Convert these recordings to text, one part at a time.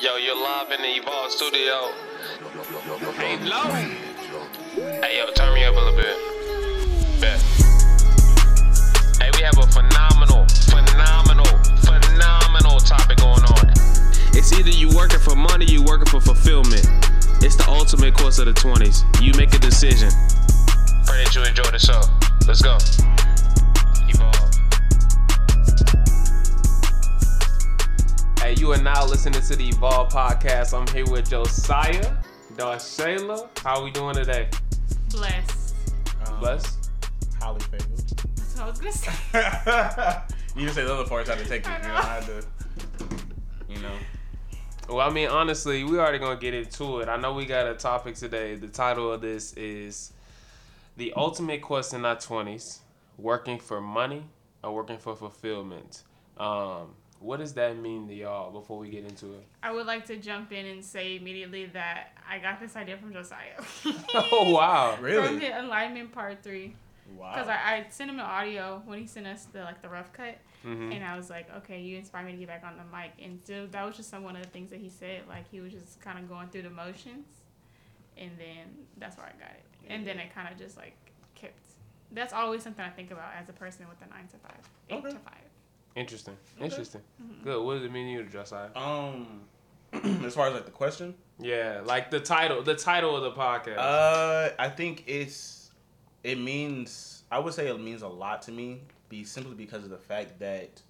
Yo, you're live in the Evolve studio. Hey, low. Hey, yo, turn me up a little bit. Bet. Hey, we have a phenomenal, phenomenal, phenomenal topic going on. It's either you working for money, you working for fulfillment. It's the ultimate course of the 20s. You make a decision. Pray that you enjoy the show. Let's go. Hey, you are now listening to the Evolve podcast. I'm here with Josiah, Darshayla. How are we doing today? Blessed. Um, Bless. Highly favored. That's what I was gonna say. you didn't say the other parts. I had to take it. I You know, know. I had to. You know. Well, I mean, honestly, we already gonna get into it. I know we got a topic today. The title of this is the ultimate quest in our twenties: working for money or working for fulfillment. Um, what does that mean to y'all? Before we get into it. I would like to jump in and say immediately that I got this idea from Josiah. Oh wow! Really? From the Enlightenment part three, Wow. because I, I sent him an audio when he sent us the like the rough cut, hmm and I was like, okay, you inspired me to get back on the mic, and so that was just some one of the things that he said. Like he was just kind of going through the motions, and then that's where I got it, and then it kind of just like kept. That's always something I think about as a person with a nine to five, eight Okay. to five. Interesting. Okay. Interesting. Mhm. Good. What does it mean to you, Josiah? Um, as far as like the question, Yeah, like the title. The title of the podcast. uh, I think it's it means I would say it means a lot to me, be simply because of the fact that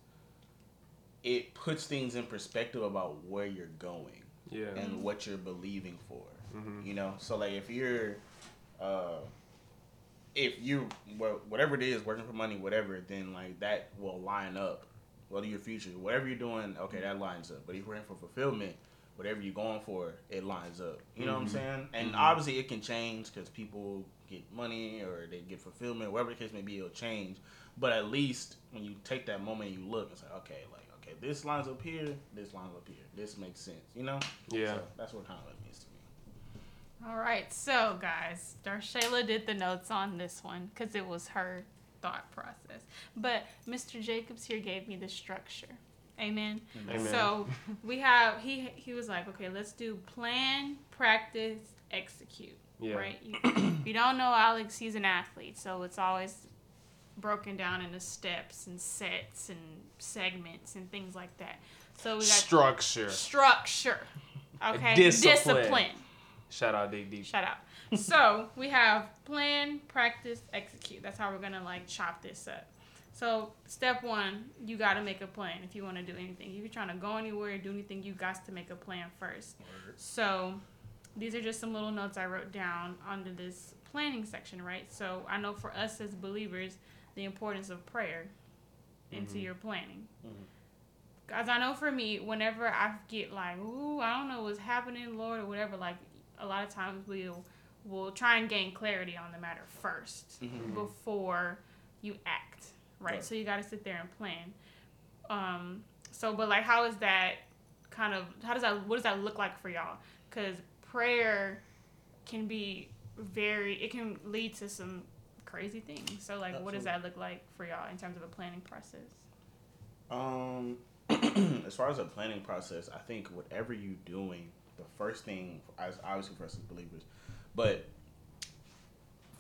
it puts things in perspective about where you're going yeah. and what you're believing for. Mm-hmm. You know, so like if you're, uh, if you wha- whatever it is, working for money, whatever, then like that will line up. Whether your future, whatever you're doing, okay, that lines up. But if you're in for fulfillment, whatever you're going for, it lines up. You know what I'm Mhm. saying? And Mhm. obviously, it can change because people get money or they get fulfillment, whatever the case may be, it'll change. But at least when you take that moment, and you look, it's like, okay, like okay, this lines up here, this lines up here, this makes sense. You know? Yeah. So that's what kind of means to me. All right, so guys, Darshayla did the notes on this one because it was her thought process. But Mr. Jacobs here gave me the structure. Amen. Amen. So we have he he was like, okay, let's do plan, practice, execute. Yeah. Right. You, you don't know Alex, he's an athlete, so it's always broken down into steps and sets and segments and things like that. So we got Structure. structure. Okay. Discipline. Discipline. Shout out Dig Deep. Shut up. So we have plan, practice, execute. That's how we're gonna like chop this up. So step one, you gotta make a plan if you want to do anything. If you're trying to go anywhere, do anything, you got to make a plan first. So these are just some little notes I wrote down under this planning section, right? So I know for us as believers, the importance of prayer into Mhm. your planning. Mhm. Cause I know for me, whenever I get like, ooh, I don't know what's happening, Lord, or whatever, like a lot of times we'll will try and gain clarity on the matter 1st Mhm. before you act, right? Right. So you got to sit there and plan. Um, so, but like, how is that kind of? How does that? What does that look like for y'all? Because prayer can be very. It can lead to some crazy things. So, like, what does that look like for y'all in terms of a planning process? Um, as far as a planning process, I think whatever you're doing, the first thing, as obviously for us as believers, but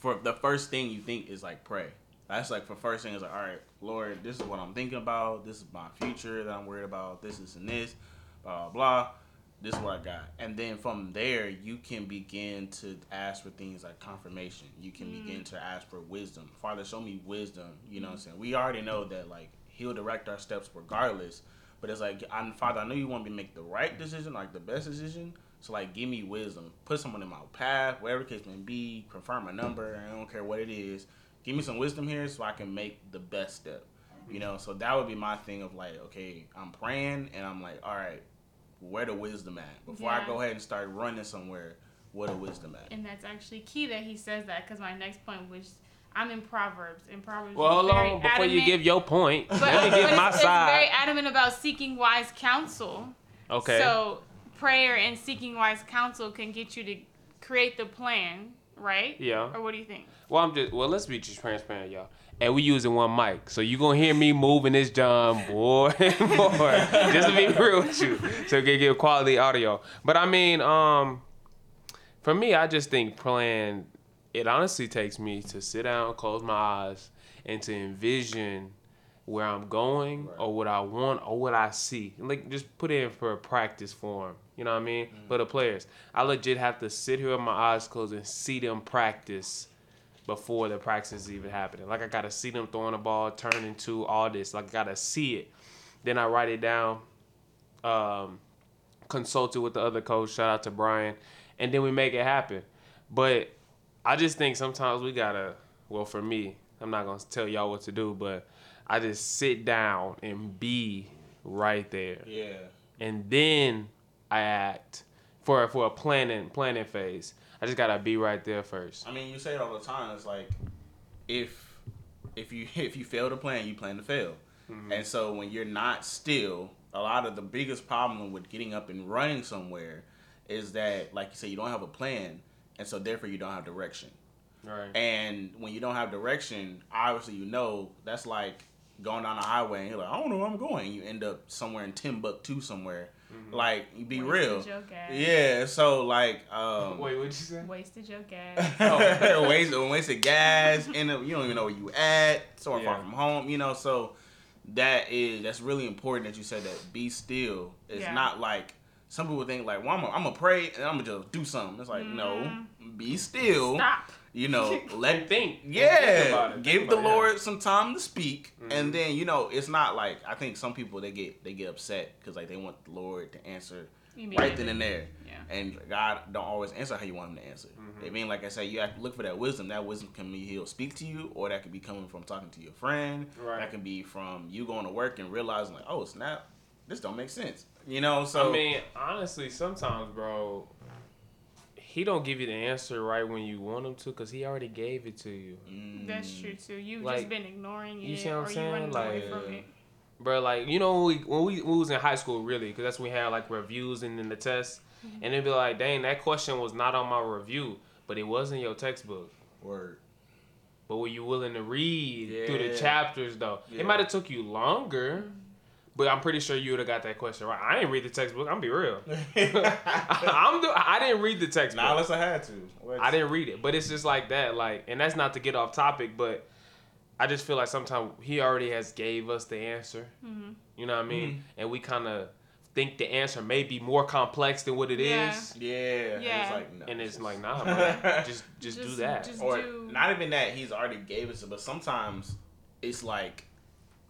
for the first thing you think is like pray. That's like the first thing is like, all right, Lord, this is what I'm thinking about. This is my future that I'm worried about. This is and this, blah blah blah. This is what I got, and then from there you can begin to ask for things like confirmation. You can Mm. begin to ask for wisdom. Father, show me wisdom. You know what I'm saying? We already know that like He'll direct our steps regardless. But it's like, I'm, Father, I know you want me to make the right decision, like the best decision. So like, give me wisdom. Put someone in my path, whatever the case may be. Confirm my number. I don't care what it is. Give me some wisdom here, so I can make the best step. You know, so that would be my thing of like, okay, I'm praying, and I'm like, all right, where the wisdom at? Before I go ahead and start running somewhere, where the wisdom at? And that's actually key that he says that because my next point was I'm in Proverbs In Proverbs. Well, is hold on. Before you give your point, but, let me but give my it's, it's very adamant about seeking wise counsel. Okay. So prayer and seeking wise counsel can get you to create the plan, right? Yeah. Or what do you think? Well, I'm just well. Let's be just transparent, y'all. and we using one mic. So you gonna hear me moving this John more and more. Just to be real with you. So get get quality audio. But I mean, um for me I just think playing it honestly takes me to sit down, close my eyes, and to envision where I'm going Right. or what I want or what I see. Like just put it in for a practice form. You know what I mean? But the players. I legit have to sit here with my eyes closed and see them practice before the practice is even happening. Like I gotta see them throwing the ball, turning to all this. Like I gotta see it. Then I write it down. Um, consulted with the other coach. Shout out to Brian, and then we make it happen. But I just think sometimes we gotta. Well, for me, I'm not gonna tell y'all what to do, but I just sit down and be right there, Yeah. and then I act for for a planning planning phase. I just gotta be right there first. I mean, you say it all the time. It's like if if you if you fail to plan, you plan to fail. Mm-hmm. And so when you're not still, a lot of the biggest problem with getting up and running somewhere is that, like you say, you don't have a plan, and so therefore you don't have direction. Right. And when you don't have direction, obviously you know that's like going down the highway and you're like, I don't know where I'm going. You end up somewhere in Timbuktu somewhere. Like, be Wasted real. your gas. Yeah. So like, um, Wait, what'd you say? Wasted your gas. Oh. wasted, wasted gas, and you don't even know where you at, so far Yeah. from home, you know. So that is that's really important that you said that. Be still. It's Yeah. not like some people think like, well, I'm gonna, I'm gonna pray and I'm gonna just do something. It's like, no, be still. Stop. You know, let think. yeah, Think about it. give Think the about it. Lord some time to speak, Mhm. and then you know it's not like I think some people they get they get upset because like they want the Lord to answer right then and there, Yeah. and God don't always answer how you want Him to answer. Mhm. I mean, like I said, you have to look for that wisdom. That wisdom can be He'll speak to you, or that could be coming from talking to your friend. Right. That can be from you going to work and realizing like, oh snap, this don't make sense. You know, so I mean, honestly, sometimes, bro, he don't give you the answer right when you want him to, cause he already gave it to you, mm, That's true too. You've Like, just been ignoring it, you see what I'm or saying? you running away Like- from it. bro. Like you know when we when we, when we was in high school, really, cause that's when we had like reviews and then the test, Mm-hmm. and it'd be like, dang, that question was not on my review, but it was in your textbook. Word. But were you willing to read through the chapters though? Yeah. It might have took you longer, but I'm pretty sure you would have got that question right. I didn't read the textbook. I'm be real. I'm the, I didn't read the textbook. Nah, unless I had to. What? I didn't read it, but it's just like that. Like, and that's not to get off topic, but I just feel like sometimes he already has gave us the answer. Mhm. You know what I mean? Mm-hmm. And we kind of think the answer may be more complex than what it is, Yeah. Yeah. and Yeah. It's like, no, and it's just- like, nah, bro, just just, do that. just- or do- not even that he's already gave us it, but sometimes it's like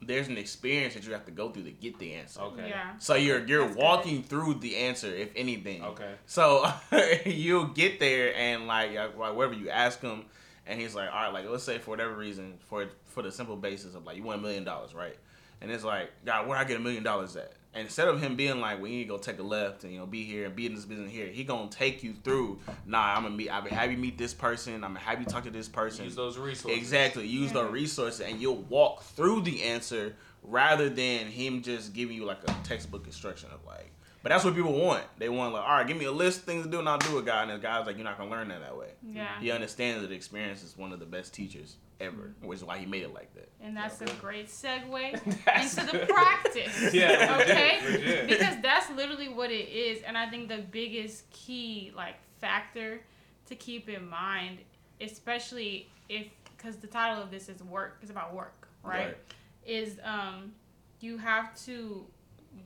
there's an experience that you have to go through to get the answer. Okay. Yeah. So you're you're That's good. walking through the answer, if anything. Okay. So you'll get there and like like whatever you ask him, and he's like, all right, like let's say for whatever reason, for for the simple basis of like you want a million dollars, right? And it's like, God, where I get a million dollars at? And instead of him being like, we need to go take a left and you know be here and be in this business here, he gonna take you through. Nah, I'm gonna meet. I'm gonna have you meet this person. I'm gonna have you talk to this person. Use those resources. Exactly. Use the Yeah. resources and you'll walk through the answer rather than him just giving you like a textbook instruction of like. But that's what people want. They want like, all right, give me a list of things to do and I'll do it, guy. And the guy's like, you're not gonna learn that that way. Yeah. He understands that experience is one of the best teachers ever, which is why he made it like that. And that's a great segue into the practice. Yeah, okay. legit. Because that's literally what it is, and I think the biggest key like factor to keep in mind, especially if because the title of this is work, is about work, right? Right. Is um you have to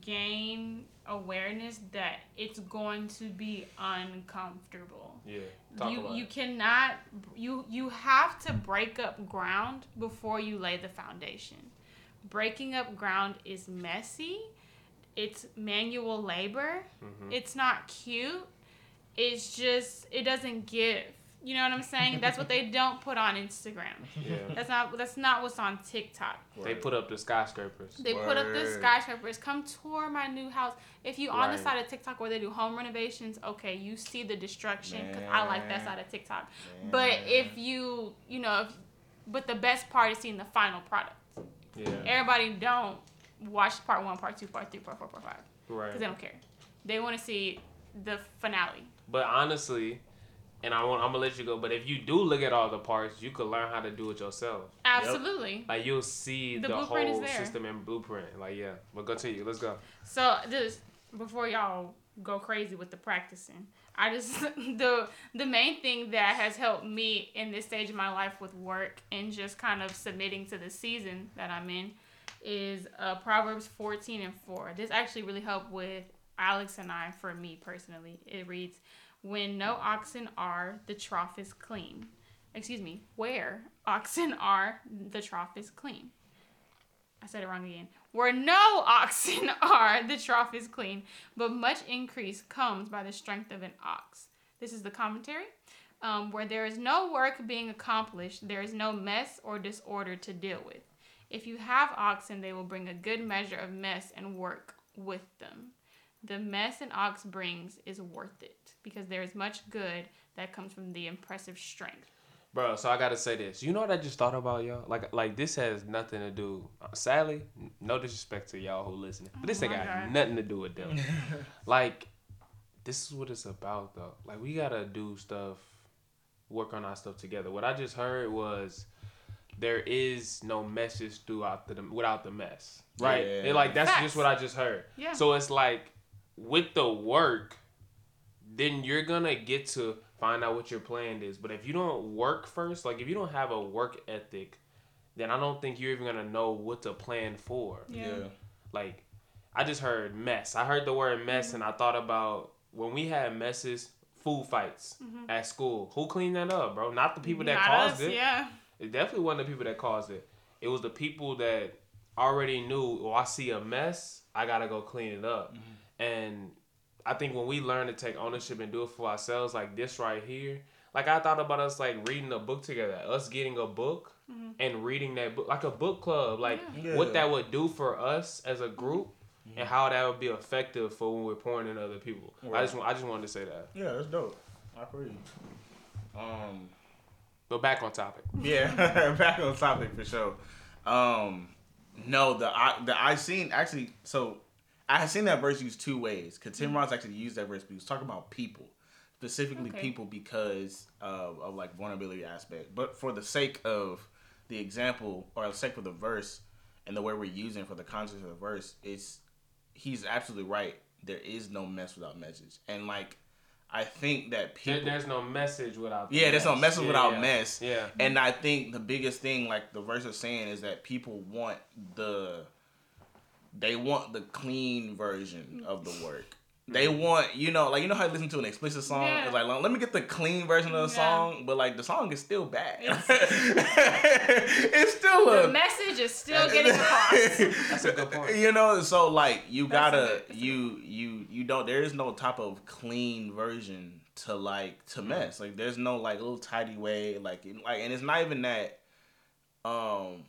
gain awareness that it's going to be uncomfortable Yeah. You you it. cannot you you have to break up ground before you lay the foundation breaking up ground is messy it's manual labor Mhm. it's not cute it's just it doesn't give you know what i'm saying that's what they don't put on instagram Yeah. that's not that's not what's on tiktok They put up the skyscrapers. they put up the skyscrapers. Come tour my new house. If you on the side of TikTok where they do home renovations, okay, you see the destruction because I like that side of TikTok. But if you, you know, if, but the best part is seeing the final product. Yeah. Everybody don't watch part one, part two, part three, part four, part five Right. because they don't care. They want to see the finale. But honestly, and I want I'm gonna let you go. But if you do look at all the parts, you could learn how to do it yourself. Absolutely. Like you'll see The the, blueprint is whole there. system and blueprint. Like yeah, but go to you. Let's go. So just before y'all go crazy with the practicing, I just the the main thing that has helped me in this stage of my life with work and just kind of submitting to the season that I'm in is uh, Proverbs 14 and 4. This actually really helped with Alex and I for me personally. It reads, "When no oxen are, the trough is clean." Excuse me, where oxen are, the trough is clean. I said it wrong again. Where no oxen are, the trough is clean, but much increase comes by the strength of an ox. This is the commentary. Um, where there is no work being accomplished, there is no mess or disorder to deal with. If you have oxen, they will bring a good measure of mess and work with them. The mess an ox brings is worth it because there is much good that comes from the impressive strength. Bro, so I gotta say this. You know what I just thought about y'all? Like, like this has nothing to do. Sadly, no disrespect to y'all who listening, but this Oh ain't got God. nothing to do with them. like, this is what it's about, though. Like, we gotta do stuff, work on our stuff together. What I just heard was there is no message throughout the without the mess, right? Yeah. And, like that's Facts. just what I just heard. Yeah. So it's like with the work, then you're gonna get to find out what your plan is. But if you don't work first, like if you don't have a work ethic, then I don't think you're even gonna know what to plan for. Yeah. Like I just heard mess. I heard the word mess mm-hmm. and I thought about when we had messes, food fights mm-hmm. at school. Who cleaned that up, bro? Not the people that Not caused us, it. Yeah. It definitely wasn't the people that caused it. It was the people that already knew, oh, I see a mess, I gotta go clean it up. Mm-hmm. And I think when we learn to take ownership and do it for ourselves, like this right here, like I thought about us like reading a book together, us getting a book and reading that book, like a book club, like Yeah. what that would do for us as a group. And how that would be effective for when we're pouring in other people. I just, wa- I just wanted to say that. Yeah, that's dope. I agree. Um, But back on topic. yeah, back on topic for sure. Um, no, the I the I seen actually so I had seen that verse used two ways. Cause Tim mm. Ross actually used that verse, but he was talking about people, specifically Okay. people because of, of like vulnerability aspect. But for the sake of the example or the sake of the verse and the way we're using for the context of the verse, it's he's absolutely right. There is no mess without message, and like I think that There, there's no message without. Yeah, there's no message Yeah, without yeah. mess. Yeah. And I think the biggest thing, like the verse is saying, is that people want the they want the clean version of the work. They want, you know, like you know how you listen to an explicit song. Yeah. It's like, let me get the clean version of the Yeah. song, but like the song is still bad. It's- it's still The a message is still getting across. That's a good point. You know, so like you That's a gotta good- you you you don't. There is no type of clean version to like to mess. Like there's no like little tidy way. Like like, and it's not even that. Um,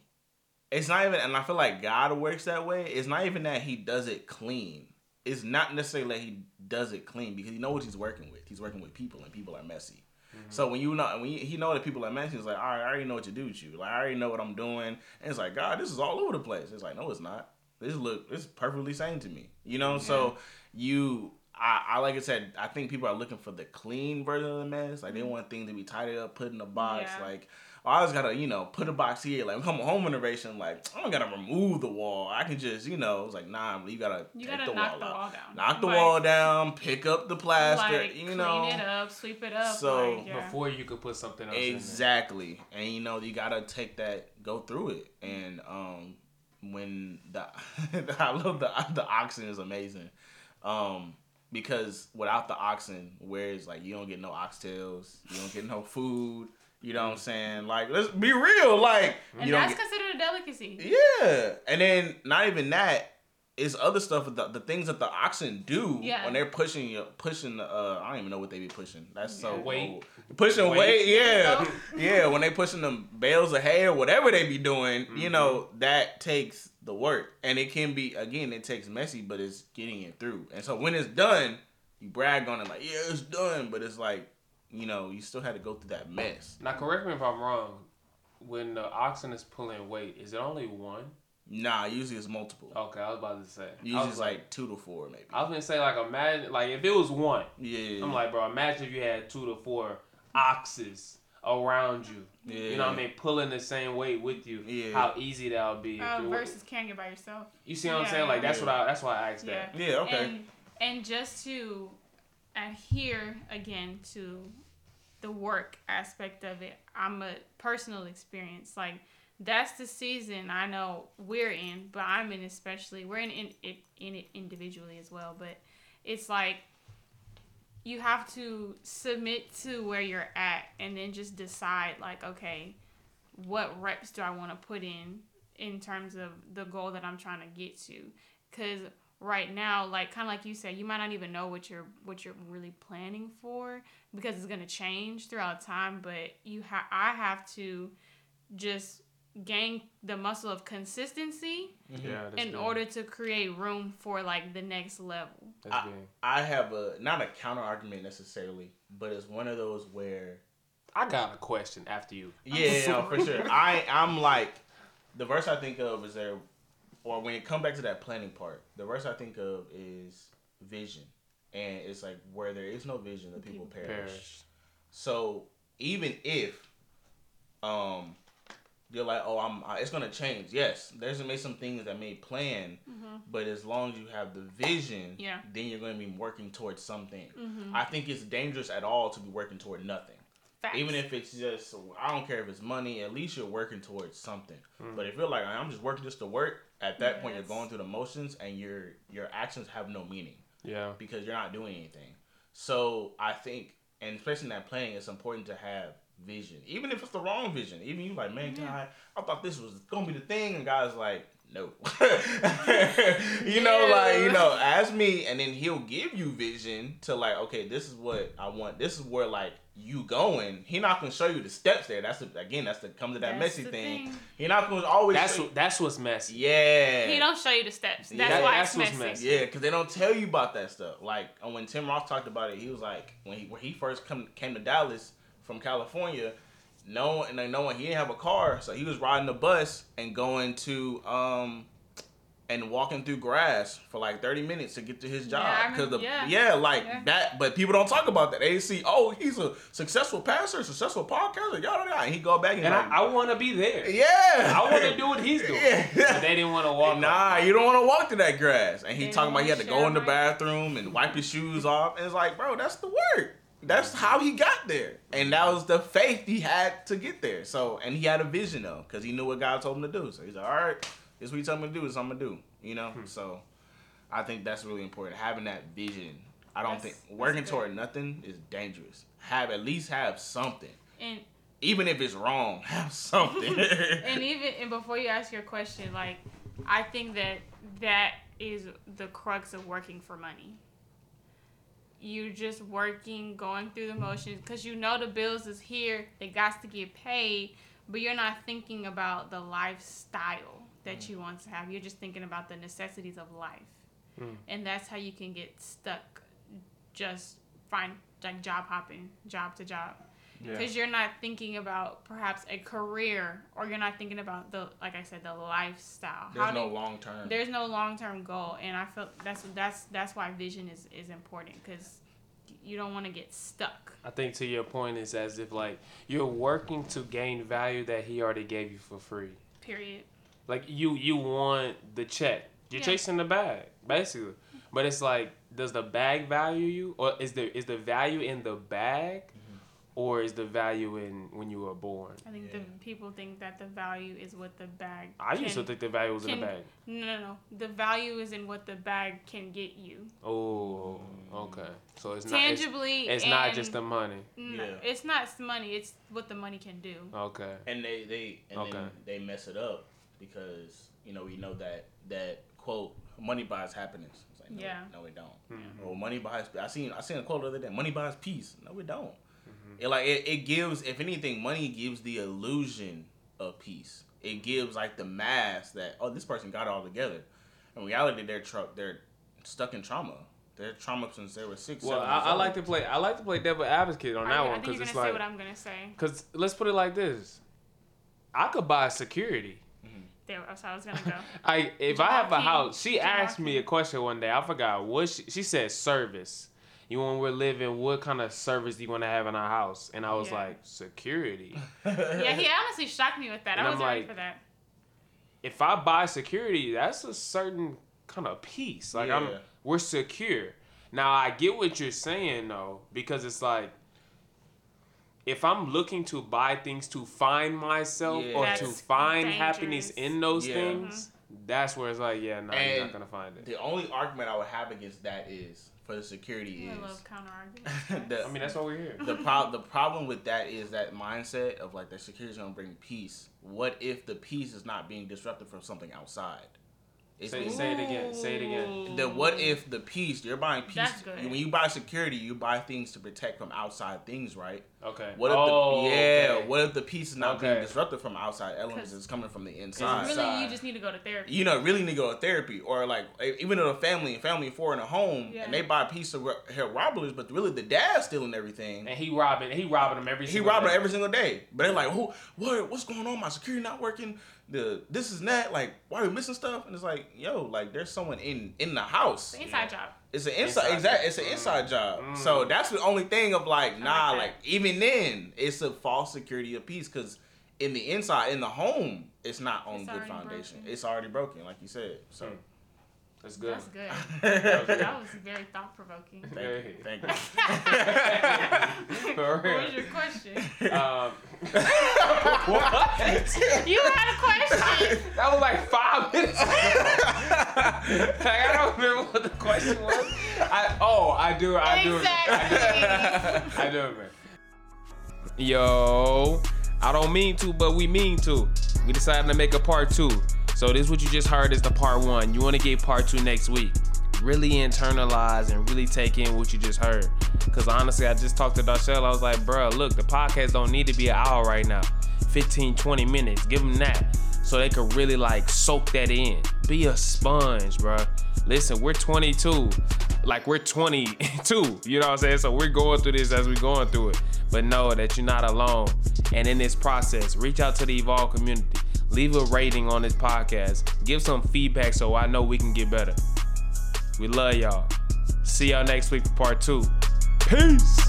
it's not even, and I feel like God works that way. It's not even that He does it clean. It's not necessarily that He does it clean because He knows what He's working with. He's working with people, and people are messy. Mm-hmm. So when you know when you, he know that people are messy, it's like, all right, I already know what to do with you. Like I already know what I'm doing. And it's like, God, this is all over the place. It's like, no, it's not. This look, it's perfectly sane to me. You know. So you, I, I like I said, I think people are looking for the clean version of the mess. Like they mm-hmm. want things to be tidied up, put in a box. Yeah. Like I just gotta, you know, put a box here. Like come home renovation. Like I don't gotta remove the wall. I can just, you know, it's like nah, you gotta You gotta the knock wall the out. wall down. Knock the Like- wall down, pick up the plaster, Like, you know. clean it up, sweep it up. So, like, yeah. Before you could put something else in Exactly. And you know, you gotta take that, go through it. And um when the I love the the oxen is amazing. Um because without the oxen, where's like you don't get no oxtails, you don't get no food, you know what I'm saying? Like let's be real, like and you don't that's get, considered a delicacy. Yeah. And then not even that, it's other stuff the, the things that the oxen do Yeah. when they're pushing you pushing uh I don't even know what they be pushing. That's so Yeah. Weight. old. Pushing weight, Weight. yeah. Yeah, when they pushing them bales of hay or whatever they be doing, you know, that takes the work. And it can be again, it takes messy, but it's getting it through. And so when it's done, you brag on it like, yeah, it's done, but it's like, you know, you still had to go through that mess. Now, correct me if I'm wrong. When the oxen is pulling weight, is it only one? Nah, usually it's multiple. Okay, I was about to say. I Usually was it's like two to four maybe. I was gonna say like imagine like if it was one. Yeah. I'm like, bro, imagine if you had two to four oxes around you. Yeah. You know what I mean? Pulling the same weight with you. Yeah. How easy that would be. if Uh, versus carrying it by yourself. you see what I'm saying? Like that's yeah. what I that's why I asked Yeah. that. Yeah, okay. And and just to adhere again to the work aspect of it, I'm a personal experience. Like that's the season I know we're in, but I'm in especially. We're in in it in it individually as well, but it's like you have to submit to where you're at and then just decide like okay what reps do i want to put in in terms of the goal that i'm trying to get to because right now like kind of like you said you might not even know what you're what you're really planning for because it's going to change throughout time but you have i have to just gain the muscle of consistency mm-hmm. Yeah. In big. order to create room for like the next level I. I have a not a counter argument necessarily, but it's one of those where I got a question after you. yeah, no, for sure. I I'm like the verse I think of is there, or when it come back to that planning part, the verse I think of is vision, and it's like where there is no vision, the people perish. Perish. So even if, um, you're like, oh, I'm, uh, it's gonna change. Yes, there's gonna be some things that may plan, but as long as you have the vision, Yeah. then you're gonna be working towards something. Mhm. I think it's dangerous at all to be working toward nothing. Facts. Even if it's just, I don't care if it's money. At least you're working towards something. Hmm. But if you're like, I'm just working just to work, at that point you're going through the motions, and your your actions have no meaning Yeah. because you're not doing anything. So I think, and especially in that playing, it's important to have vision, even if it's the wrong vision. Even you like, man, God, I thought this was gonna be the thing, and God's like, no. you know, like you know, ask me, and then He'll give you vision to like, okay, this is what I want. This is where like you going. He not gonna show you the steps there. That's the, again, that's the come to that That's messy thing. thing. He not gonna always. That's show you- what that's what's messy. yeah. He don't show you the steps. That's Yeah, why that's it's what's messy. messy. Yeah, because they don't tell you about that stuff. Like uh, when Tim Ross talked about it, he was like, when he when he first come came to Dallas from California, no one, and no one, he didn't have a car, so he was riding the bus and going to um and walking through grass for like 30 minutes to get to his Yeah, job I because remember- the yeah. yeah. like Yeah. that but people don't talk about that they see oh he's a successful pastor successful podcaster yada yada and he go back and, And like, I, I want to be there. yeah I want to do what he's doing. Yeah. But they didn't want to walk. Nah, you don't want to walk to that grass. And he They talking about he had to go in the bathroom and wipe his shoes off. And it's like, bro, that's the work. That's how he got there. And that was the faith he had to get there. So, and he had a vision though, because he knew what God told him to do. So he's like, all right, this is what you tell me to do. This is what I'm going to do. You know? Hmm. So I think that's really important. Having that vision. I don't That's- think working toward nothing is dangerous. Have at least have something. And Even if it's wrong, have something. and even and before you ask your question, like I think that that is the crux of working for money. You're just working, going through the motions, because you know the bills is here. They got to get paid, but you're not thinking about the lifestyle that you want to have. You're just thinking about the necessities of life, Mm. and that's how you can get stuck. Just find like job hopping, job to job Yeah. because you're not thinking about perhaps a career or you're not thinking about the like I said the lifestyle. There's How no long term. there's no long term goal, and I feel that's that's that's why vision is is important because you don't want to get stuck. I think to your point is as if like you're working to gain value that he already gave you for free. Period. Like you you want the check. You're Yeah. chasing the bag, basically. But it's like, does the bag value you, or is there is the value in the bag, mm-hmm. or is the value in when you were born? I think Yeah. the people think that the value is what the bag. I used to think the value was in the bag. No, no, no. The value is in what the bag can get you Oh, mm. okay. So it's not it's, tangibly. it's not just the money. No, Yeah. it's not the money. It's what the money can do. Okay. and they they and Okay. then they mess it up because you know we know that that quote money buys happiness. It's like, no, Yeah. no, it don't. Mhm. Or money buys. I seen I seen a quote the other day. Money buys peace. No, it don't. Mm-hmm. It like it, it gives. If anything, money gives the illusion of peace. It gives like the mask that oh this person got it all together. In reality, they're tr- they're stuck in trauma. They're trauma since they were six. Well, seven I, I like to play. I like to play devil advocate on Are that you- one I think because you're it's gonna say like, what I'm gonna say. because let's put it like this: I could buy security. There, that's how I was gonna go. I if I have a Joaquin. house, she asked Joaquin. me a question one day. I forgot what she, she said. Service, you when we're living, what kind of service do you want to have in our house? And I was Yeah. like, security. Yeah, he honestly shocked me with that. And I wasn't ready like- for that. if I buy security, that's a certain kind of peace. Like I'm, we're secure. Now I get what you're saying though, because it's like, if I'm looking to buy things to find myself Yeah. or to That's find happiness in those Yeah. things, mm-hmm. that's where it's like, yeah, no, you're not gonna find it. The only argument I would have against that is for the security I is love counter arguments. the, I mean, that's why we're here. the pro- the problem with that is that mindset of like the security is gonna bring peace. What if the peace is not being disrupted from something outside? Say, say it again. Say it again. the what if the peace you're buying peace That's good. when you buy security you buy things to protect from outside things right Okay. what if oh, the yeah okay. what if the peace is not being Okay. disrupted from outside elements? it's coming from the inside really, you just need to go to therapy. you know really need to go to therapy or like even in a family and family of four in a home Yeah. and they buy a piece of ro- hair robberies but really the dad's stealing everything And he robbing. He robbing them every. he single robbing day. every single day but they're like who what what's going on my security not working the this is that like why are we missing stuff and it's like yo like there's someone in in the house It's an inside job. It's an inside, Inside exact. job. It's an inside job. Mm. So that's the only thing of like, nah, that. like even then, it's a false security of peace because in the inside, in the home, it's not on It's good foundation. broken. It's already broken, like you said. So Mm. That's good. That's good. thank that was very thought provoking. Thank, you, thank you. For What was your question? Um, what? You had a question. That was like five minutes like, I don't remember what the question was. I, oh, I do. I do. Exactly. I do remember. Yo, I don't mean to, but we mean to. We decided to make a part two. So this what you just heard is the part one. You want to get part two next week. Really internalize and really take in what you just heard. Cause honestly, I just talked to Darcel. I was like, bruh, look, the podcast don't need to be an hour right now. 15, 20 minutes. Give them that. So they could really like soak that in. Be a sponge, bruh. Listen, we're 22. Like we're 22. You know what I'm saying? So we're going through this as we're going through it. But know that you're not alone. And in this process, reach out to the Evolve community. Leave a rating on this podcast. Give some feedback so I know we can get better. We love y'all. See y'all next week for part two. Peace.